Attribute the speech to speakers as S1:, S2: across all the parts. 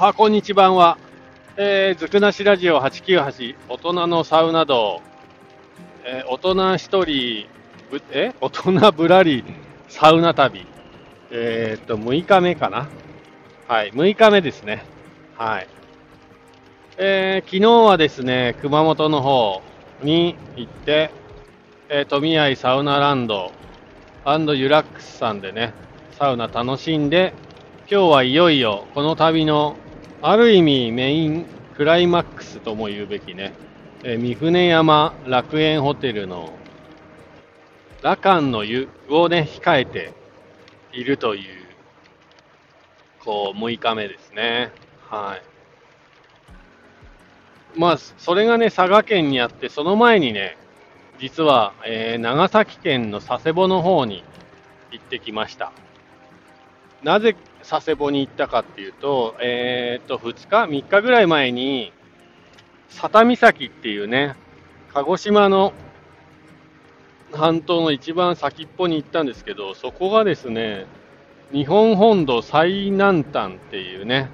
S1: はこんにちばんは。えー、ずくなしラジオ898、大人のサウナ道、えー、大人一人、え？大人ぶらりサウナ旅。えー、っと、6日目かな。はい、6日目ですね。はい。えー、昨日はですね、熊本の方に行って、えー、富合サウナランドユラックスさんでね、サウナ楽しんで、今日はいよいよこの旅のある意味メインクライマックスとも言うべきね、えー、三船山楽園ホテルの羅漢の湯をね、控えているという、こう、6日目ですね。はい。まあ、それがね、佐賀県にあって、その前にね、実は、えー、長崎県の佐世保の方に行ってきました。なぜ佐世保に行ったかっていうと、えー、っと、2日 ?3 日ぐらい前に、佐多岬っていうね、鹿児島の半島の一番先っぽに行ったんですけど、そこがですね、日本本土最南端っていうね、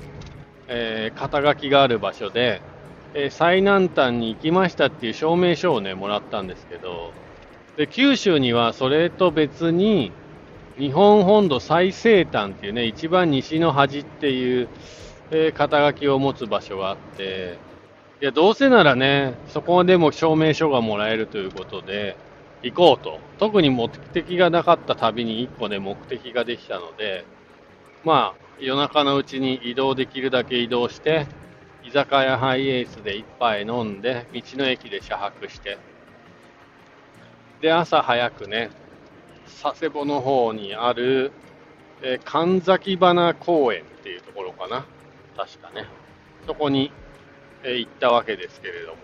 S1: えー、肩書きがある場所で、えー、最南端に行きましたっていう証明書をね、もらったんですけど、で、九州にはそれと別に、日本本土最西端っていうね、一番西の端っていう、えー、肩書きを持つ場所があって、いや、どうせならね、そこでも証明書がもらえるということで、行こうと。特に目的がなかった旅に一個ね、目的ができたので、まあ、夜中のうちに移動できるだけ移動して、居酒屋ハイエースで一杯飲んで、道の駅で車泊して、で、朝早くね、佐世保の方にある、えー、神崎花公園っていうところかな。確かね。そこに、えー、行ったわけですけれども。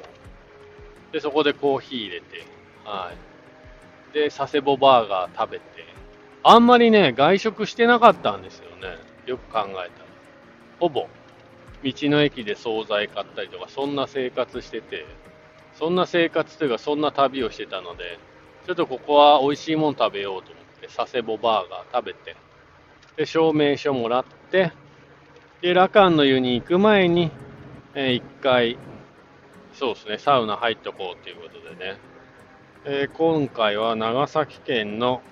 S1: で、そこでコーヒー入れて、はい。で、佐世保バーガー食べて、あんまりね、外食してなかったんですよね。よく考えたら。ほぼ、道の駅で惣菜買ったりとか、そんな生活してて、そんな生活というか、そんな旅をしてたので、ちょっとここは美味しいもの食べようと思って、佐世保バーガー食べて、で、証明書もらって、で、ラカンの湯に行く前に、えー、一回、そうですね、サウナ入っとこうということでね、えー、今回は長崎県の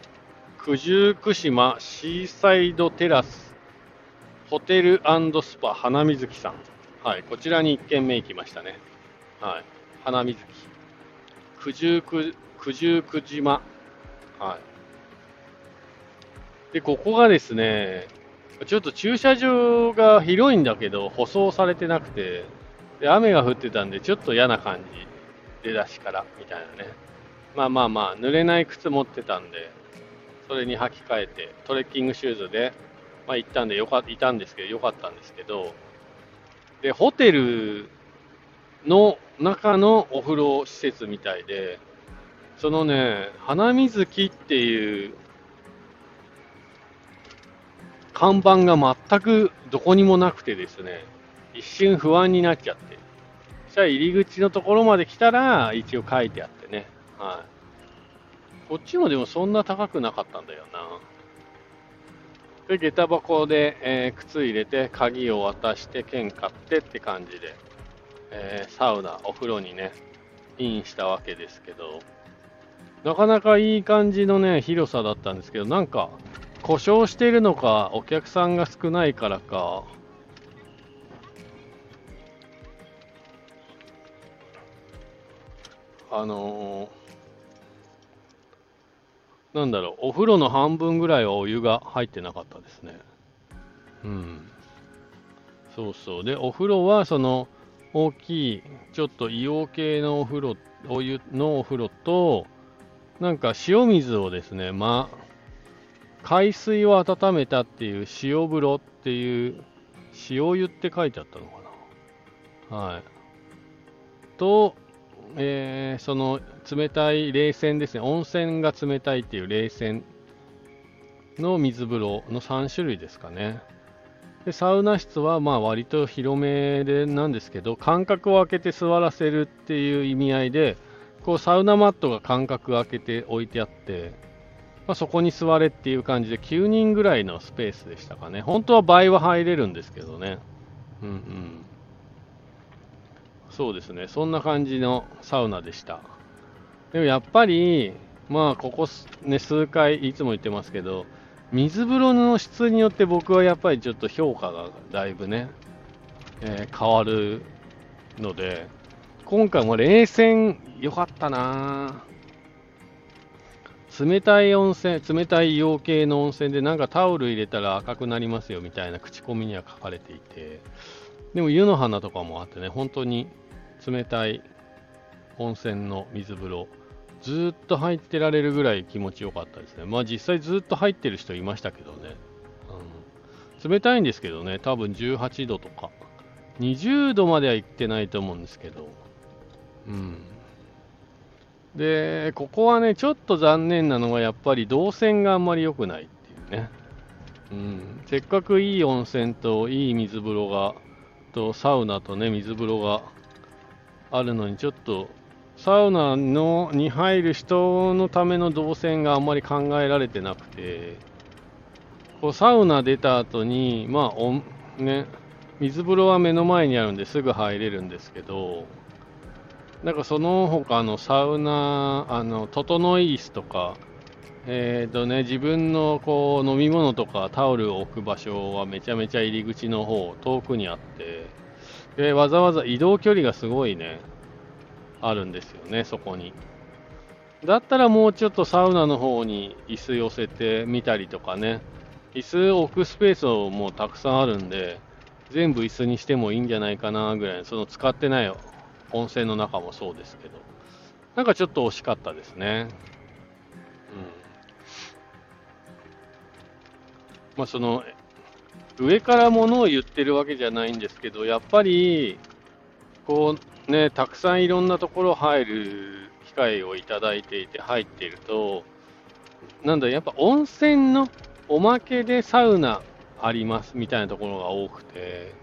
S1: 九十九島シーサイドテラスホテルスパ花水木さん。はい、こちらに1軒目行きましたね。はい、花水木。九十九九十九島。はい。で、ここがですね、ちょっと駐車場が広いんだけど、舗装されてなくて、で、雨が降ってたんで、ちょっと嫌な感じ。出だしから、みたいなね。まあまあまあ、濡れない靴持ってたんで、それに履き替えて、トレッキングシューズで、まあ行ったんでよか、いたんですけど、よかったんですけど、で、ホテルの中のお風呂施設みたいで、そのね、花水木っていう看板が全くどこにもなくてですね、一瞬不安になっちゃって。そしたら入り口のところまで来たら、一応書いてあってね。はい。こっちもでもそんな高くなかったんだよな。で、下駄箱で、えー、靴入れて、鍵を渡して、券買ってって感じで、えー、サウナ、お風呂にね、インしたわけですけど、なかなかいい感じのね、広さだったんですけど、なんか、故障してるのか、お客さんが少ないからか、あのー、なんだろう、お風呂の半分ぐらいはお湯が入ってなかったですね。うん。そうそう。で、お風呂は、その、大きい、ちょっと硫黄系のお風呂、お湯のお風呂と、なんか塩水をですね、まあ、海水を温めたっていう塩風呂っていう塩湯って書いてあったのかな。はい。と、えー、その冷たい冷泉ですね、温泉が冷たいっていう冷泉の水風呂の3種類ですかね。でサウナ室はまあ割と広めでなんですけど、間隔を空けて座らせるっていう意味合いで、こうサウナマットが間隔空けて置いてあって、まあ、そこに座れっていう感じで9人ぐらいのスペースでしたかね。本当は倍は入れるんですけどね。うんうん。そうですね。そんな感じのサウナでした。でもやっぱり、まあ、ここ、ね、数回いつも言ってますけど、水風呂の質によって僕はやっぱりちょっと評価がだいぶね、えー変わるので、今回も冷泉良かったな冷たい温泉、冷たい硫黄系の温泉でなんかタオル入れたら赤くなりますよみたいな口コミには書かれていて、でも湯の花とかもあってね、本当に冷たい温泉の水風呂、ずっと入ってられるぐらい気持ちよかったですね。まあ実際ずっと入ってる人いましたけどね。うん、冷たいんですけどね、多分18度とか、20度までは行ってないと思うんですけど、うん。で、ここはね、ちょっと残念なのが、やっぱり動線があんまり良くないっていうね。うん。せっかくいい温泉といい水風呂が、とサウナとね、水風呂があるのに、ちょっと、サウナのに入る人のための動線があんまり考えられてなくて、こうサウナ出た後に、まあ、おね、水風呂は目の前にあるんですぐ入れるんですけど、なんかその他のサウナ、あの、整い椅子とか、えーとね、自分のこう飲み物とかタオルを置く場所はめちゃめちゃ入り口の方、遠くにあって、でわざわざ移動距離がすごいね、あるんですよね、そこに。だったらもうちょっとサウナの方に椅子寄せてみたりとかね、椅子置くスペースももうたくさんあるんで、全部椅子にしてもいいんじゃないかなぐらい、その使ってない温泉の中もそうですけど、なんかちょっと惜しかったですね。うん。まあその、上から物を言ってるわけじゃないんですけど、やっぱり、こうね、たくさんいろんなところ入る機会をいただいていて入っていると、なんだ、やっぱ温泉のおまけでサウナありますみたいなところが多くて、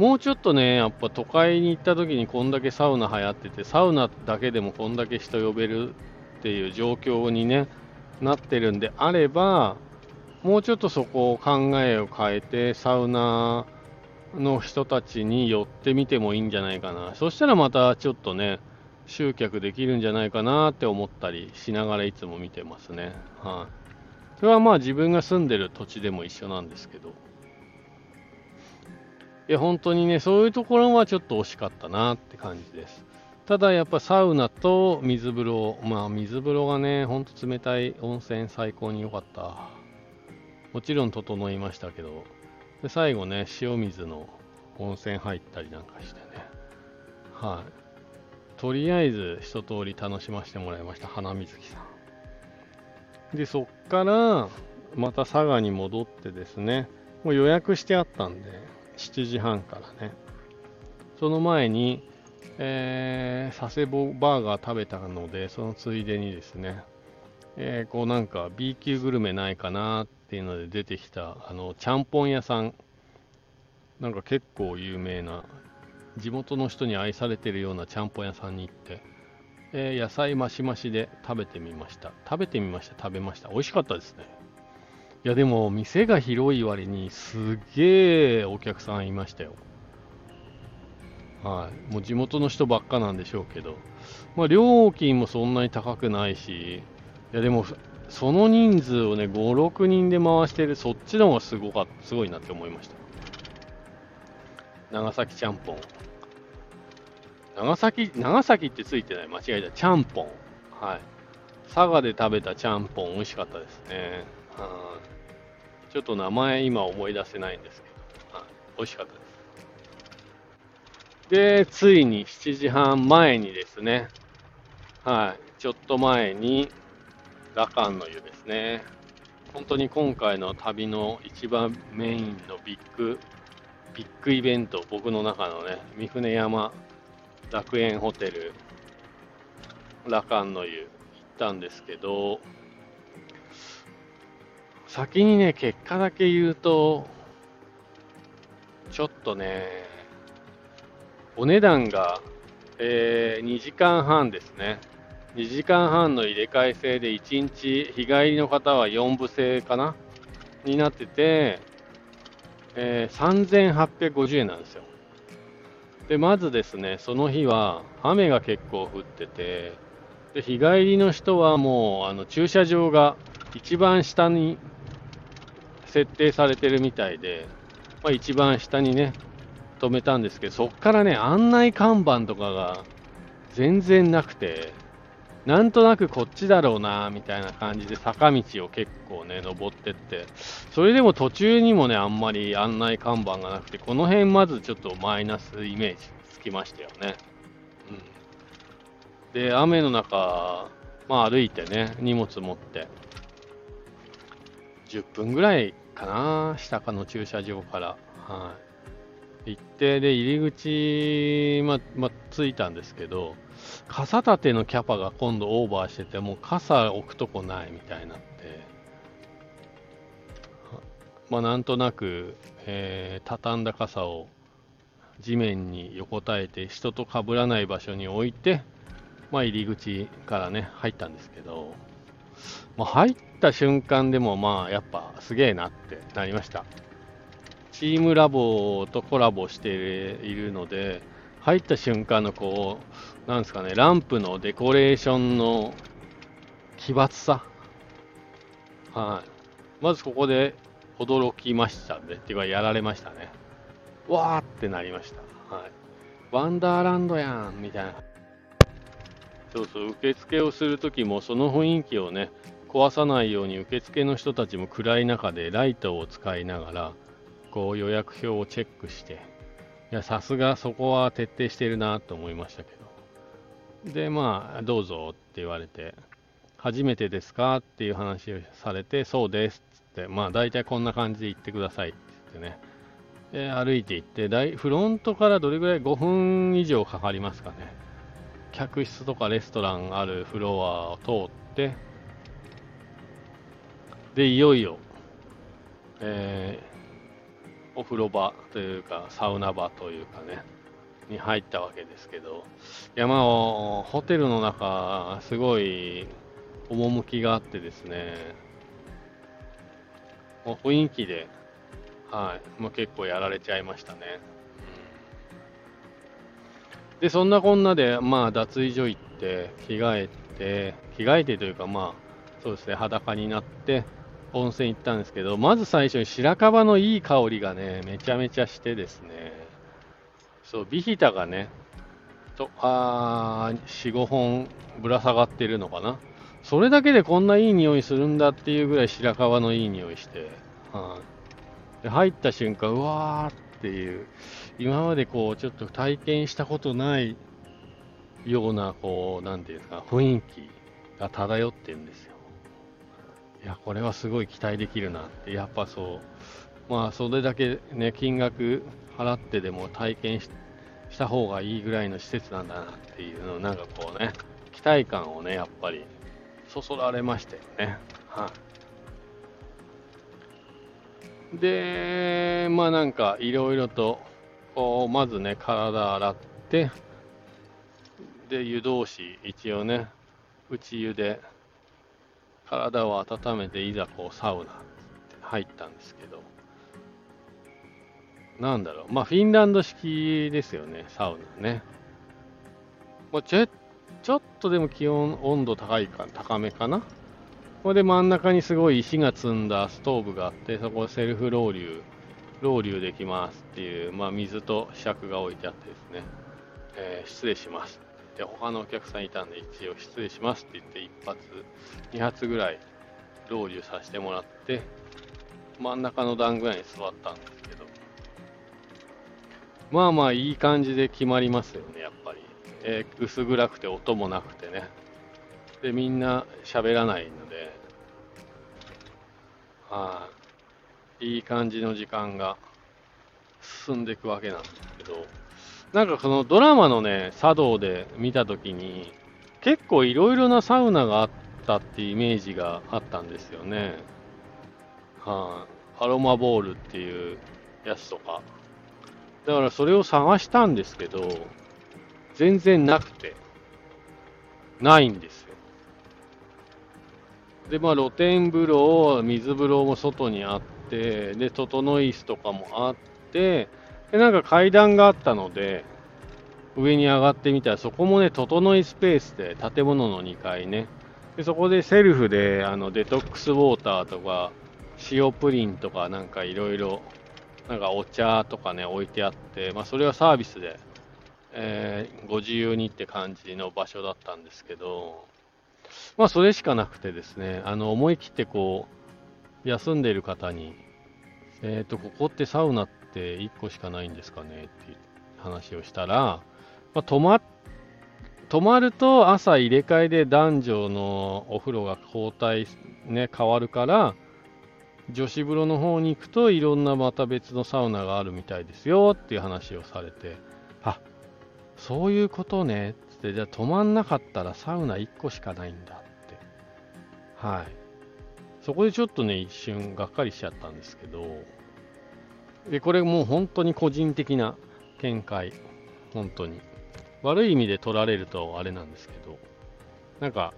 S1: もうちょっとね、やっぱ都会に行った時にこんだけサウナ流行ってて、サウナだけでもこんだけ人呼べるっていう状況にね、なってるんであれば、もうちょっとそこを考えを変えて、サウナの人たちに寄ってみてもいいんじゃないかな。そしたらまたちょっとね、集客できるんじゃないかなって思ったりしながらいつも見てますね。はい、それはまあ自分が住んでる土地でも一緒なんですけど。いや、本当にね、そういうところはちょっと惜しかったなって感じです。ただやっぱサウナと水風呂、まあ水風呂がね、ほんと冷たい温泉最高に良かった。もちろん整いましたけど、で最後ね、塩水の温泉入ったりなんかしてね。はい。とりあえず一通り楽しませてもらいました、花水木さん。で、そっから、また佐賀に戻ってですね、もう予約してあったんで、7時半からね。その前に、えー、佐世保バーガー食べたので、そのついでにですね、えーこうなんか B 級グルメないかなっていうので出てきた、あの、ちゃんぽん屋さん、なんか結構有名な、地元の人に愛されてるようなちゃんぽん屋さんに行って、えー野菜増し増しで食べてみました。食べてみました、食べました。美味しかったですね。いやでも、店が広い割にすげえお客さんいましたよ。はい。もう地元の人ばっかなんでしょうけど。まあ、料金もそんなに高くないし、いやでも、その人数をね、5、6人で回してる、そっちの方がすごかすごいなって思いました。長崎ちゃんぽん。長崎、長崎ってついてない。間違えた。ちゃんぽん。はい。佐賀で食べたちゃんぽん美味しかったですね。ちょっと名前今思い出せないんですけど、はい。美味しかったです。で、ついに7時半前にですね、はい。ちょっと前に、ラカンの湯ですね。本当に今回の旅の一番メインのビッグ、ビッグイベント、僕の中のね、三船山楽園ホテル、ラカンの湯行ったんですけど、先にね、結果だけ言うと、ちょっとね、お値段が、えー2時間半ですね。2時間半の入れ替え制で1日、日帰りの方は4部制かな？になってて、えー、3850円なんですよ。で、まずですね、その日は雨が結構降ってて、で日帰りの人はもうあの駐車場が一番下に設定されてるみたいで、まあ、一番下にね、止めたんですけど、そっからね、案内看板とかが全然なくて、なんとなくこっちだろうな、みたいな感じで坂道を結構ね、登ってって、それでも途中にもね、あんまり案内看板がなくて、この辺まずちょっとマイナスイメージつきましたよね。うん。で、雨の中、まあ歩いてね、荷物持って、10分ぐらいかな、下かの駐車場から。はい。行って、で、入り口、ま、ま、着いたんですけど、傘立てのキャパが今度オーバーしてて、もう傘置くとこないみたいになって、まあ、なんとなく、えー、畳んだ傘を地面に横たえて、人と被らない場所に置いて、まあ、入り口からね、入ったんですけど、まあ、入った瞬間でも、まあ、やっぱすげえなってなりました。チームラボとコラボしているので、入った瞬間のこう、なんですかね、ランプのデコレーションの奇抜さ。はい。まずここで驚きましたね。っていうか、やられましたね。わーってなりました。はい。ワンダーランドやんみたいな。そうそう、受付をするときもその雰囲気をね、壊さないように受付の人たちも暗い中でライトを使いながら、こう予約表をチェックして、いや、さすがそこは徹底してるなと思いましたけど。で、まあ、どうぞって言われて、初めてですかっていう話をされて、そうですっつって、まあ、大体こんな感じで行ってくださいって言ってね。で、歩いて行って、フロントからどれぐらい5分以上かかりますかね。客室とかレストランあるフロアを通って、で、いよいよ、えお風呂場というか、サウナ場というかね、に入ったわけですけど、いやまあ、ホテルの中、すごい趣があってですね、もう雰囲気で、はい、もう結構やられちゃいましたね。で、そんなこんなで、まあ、脱衣所行って、着替えて、着替えてというか、まあ、そうですね、裸になって、温泉行ったんですけど、まず最初に白樺のいい香りがね、めちゃめちゃしてですね、そう、ビヒタがね、と、あ4、5本ぶら下がってるのかな。それだけでこんないい匂いするんだっていうぐらい白樺のいい匂いして、はい、で入った瞬間、うわーっていう、今までこう、ちょっと体験したことないような、こう、なんていうんですか、雰囲気が漂ってるんですよ。いや、これはすごい期待できるなって、やっぱそう、まあ、それだけね、金額払ってでも体験した方がいいぐらいの施設なんだなっていうのを、なんかこうね、期待感をね、やっぱり、そそられましたよね。はい、で、まあなんか、いろいろと、こう、まずね、体洗って、で、湯通し、一応ね、内湯で、体を温めていざこうサウナって入ったんですけど、なんだろう、まあフィンランド式ですよね、サウナね。まあ、ちょちょっとでも気温、温度高いか、高めかな。これで真ん中にすごい石が積んだストーブがあって、そこセルフロウリュ、ロウリュできますっていう、まあ水と尺が置いてあってですね、えー、失礼しますで、他のお客さんいたんで、一応失礼しますって言って、一発、二発ぐらい、ロウリュさせてもらって、真ん中の段ぐらいに座ったんですけど、まあまあいい感じで決まりますよね、やっぱり。えー、薄暗くて音もなくてね。で、みんな喋らないので、はい、い感じの時間が進んでいくわけなんですけど、なんかそのドラマのね、茶道で見たときに、結構いろいろなサウナがあったっていうイメージがあったんですよね。はい、アロマボールっていうやつとか。だからそれを探したんですけど、全然なくて、ないんですよ。で、まあ露天風呂、水風呂も外にあって、で、整い椅子とかもあって、で、なんか階段があったので、上に上がってみたら、そこもね、整いスペースで、建物の2階ね。でそこでセルフであのデトックスウォーターとか、塩プリンとか、なんかいろいろ、なんかお茶とかね、置いてあって、まあ、それはサービスで、えー、ご自由にって感じの場所だったんですけど、まあ、それしかなくてですね、あの、思い切ってこう、休んでいる方に、えっ、ー、と、ここってサウナって1個しかないんですかねっていう話をしたら、まあ、泊ま、泊まると朝入れ替えで男女のお風呂が交代、ね、変わるから、女子風呂の方に行くといろんなまた別のサウナがあるみたいですよっていう話をされて、あ、そういうことねっ、じゃあ泊まんなかったらサウナ1個しかないんだって。はい。そこでちょっとね、一瞬がっかりしちゃったんですけど、で、これもう本当に個人的な見解。本当に。悪い意味で取られるとあれなんですけど、なんか、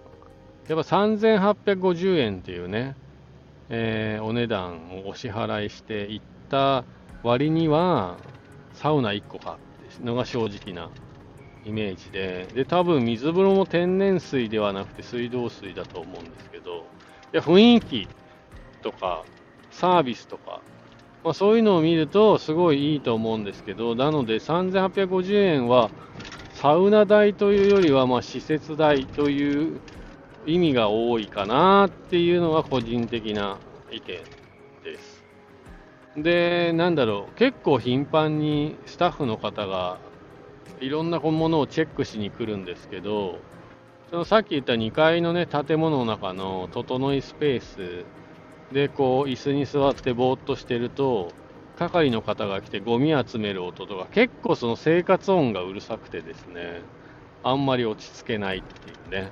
S1: やっぱ3850円っていうね、えー、お値段をお支払いしていった割には、サウナ1個かっていうのが正直なイメージで、で、多分水風呂も天然水ではなくて水道水だと思うんですけど、いや雰囲気とかサービスとか、まあ、そういうのを見るとすごいいいと思うんですけど、なので3850円はサウナ代というよりは、まあ、施設代という意味が多いかなっていうのが個人的な意見です。で、なんだろう、結構頻繁にスタッフの方がいろんなものをチェックしに来るんですけど、そのさっき言った2階のね、建物の中の整いスペースで、こう、椅子に座ってぼーっとしてると、係の方が来てゴミ集める音とか、結構その生活音がうるさくてですね、あんまり落ち着けないっていうね、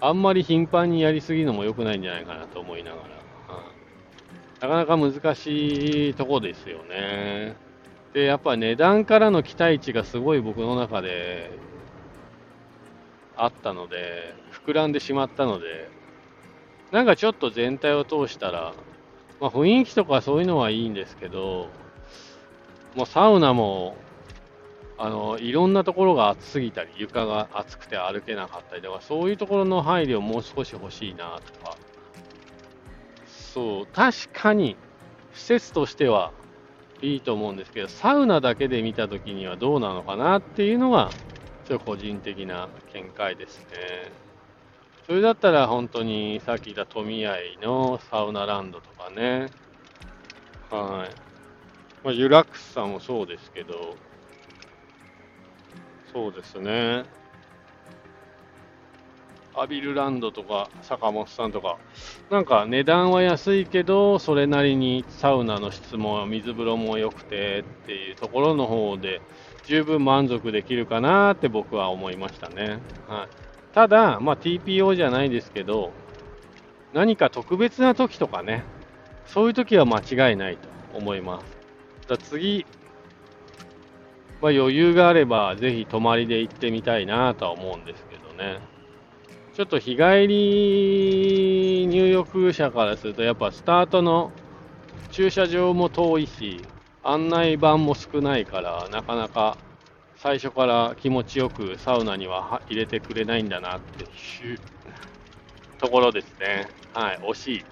S1: あんまり頻繁にやりすぎるのも良くないんじゃないかなと思いながら、なかなか難しいとこですよね。で、やっぱ値段からの期待値がすごい僕の中であったので、膨らんでしまったので、なんかちょっと全体を通したら、まあ、雰囲気とかそういうのはいいんですけど、もうサウナも、あの、いろんなところが暑すぎたり、床が暑くて歩けなかったりとか、そういうところの配慮をもう少し欲しいなとか。そう、確かに、施設としてはいいと思うんですけど、サウナだけで見たときにはどうなのかなっていうのが、ちょっと個人的な見解ですね。それだったら本当にさっき言った富合のサウナランドとかね、はい。まあ、ユラックスさんもそうですけど、そうですね。アビルランドとか坂本さんとか、なんか値段は安いけど、それなりにサウナの質も水風呂も良くてっていうところの方で、十分満足できるかなって僕は思いましたね。はい。ただ、まあ、TPO じゃないですけど、何か特別な時とかね、そういう時は間違いないと思います。だ次、まあ、余裕があれば、ぜひ泊まりで行ってみたいなとは思うんですけどね。ちょっと日帰り入浴者からすると、やっぱスタートの駐車場も遠いし、案内板も少ないから、なかなか最初から気持ちよくサウナには入れてくれないんだなっていうところですね。はい、惜しい。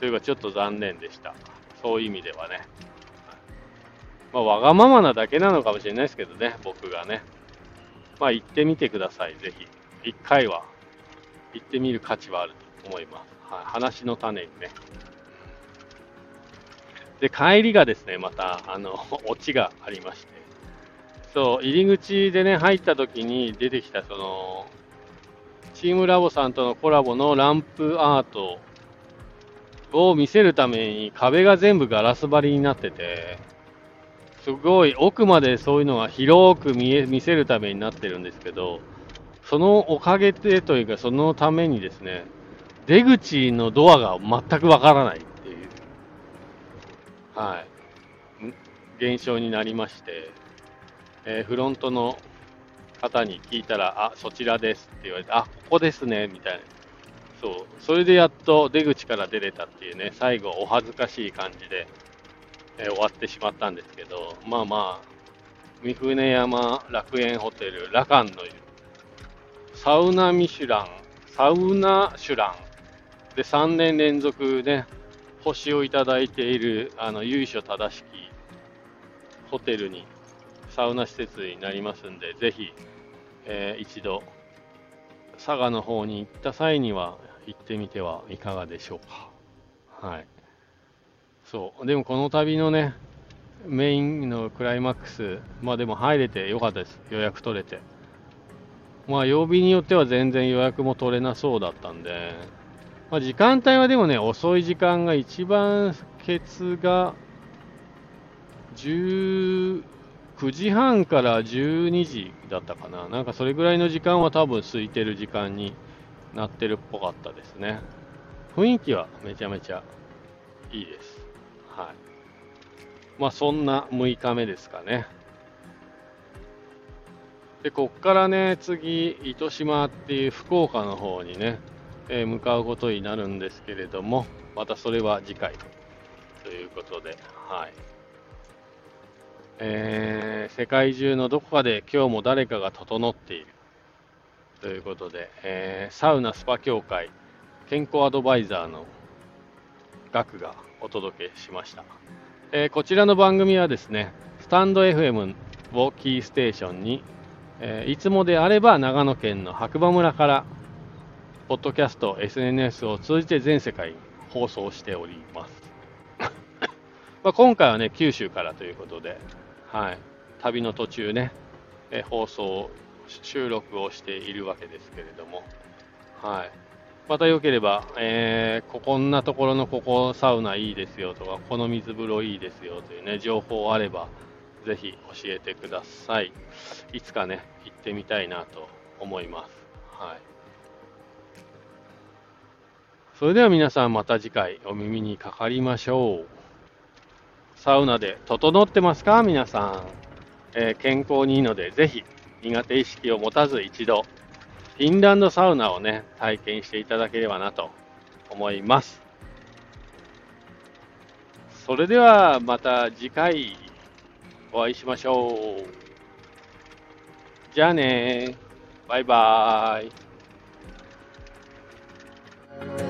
S1: というか、ちょっと残念でした。そういう意味ではね。まあ、わがままなだけなのかもしれないですけどね、僕がね。まあ、行ってみてください、ぜひ。一回は行ってみる価値はあると思います。はい、話の種にね。で、帰りがですね、また、あの、オチがありまして。そう、入り口でね、入った時に出てきた、その、チームラボさんとのコラボのランプアートを見せるために壁が全部ガラス張りになってて、すごい奥までそういうのが広く見え見せるためになってるんですけど、そのおかげでというか、そのためにですね、出口のドアが全くわからないっていう、はい、現象になりまして、えー、フロントの方に聞いたら、あ、そちらですって言われて、あ、ここですね、みたいな。そう、それでやっと出口から出れたっていうね、最後お恥ずかしい感じで、えー終わってしまったんですけど、まあまあ、三船山楽園ホテルラカンのサウナミシュラン、サウナシュランで3年連続ね、星をいただいている、あの、由緒正しきホテルに、サウナ施設になりますんで、ぜひ、えー一度、佐賀の方に行った際には行ってみてはいかがでしょうか。はい。そう。でもこの旅のね、メインのクライマックス、まあでも入れてよかったです。予約取れて。まあ曜日によっては全然予約も取れなそうだったんで、まあ時間帯はでもね、遅い時間が一番ケツが19時半から12時だったかな。なんかそれぐらいの時間は多分空いてる時間になってるっぽかったですね。雰囲気はめちゃめちゃいいです。はい。まあそんな6日目ですかね。で、こっからね、次、糸島っていう福岡の方にね、えー向かうことになるんですけれども、またそれは次回ということで、はい。えー世界中のどこかで今日も誰かが整っているということで、えーサウナスパ協会健康アドバイザーのガクがお届けしました。えーこちらの番組はですね、スタンド FM をキーステーションに、えーいつもであれば長野県の白馬村から、ポッドキャスト、SNS を通じて全世界に放送しております。まあ今回はね、九州からということで、はい、旅の途中ね、え放送、収録をしているわけですけれども、はい。またよければ、えーここんなところのここサウナいいですよとか、この水風呂いいですよというね、情報あれば、ぜひ教えてください。いつかね、行ってみたいなと思います。はい。それでは皆さんまた次回お耳にかかりましょう。サウナで整ってますか？皆さん。えー健康にいいので、ぜひ苦手意識を持たず一度、フィンランドサウナをね、体験していただければなと思います。それではまた次回お会いしましょう。じゃあねバイバーイ。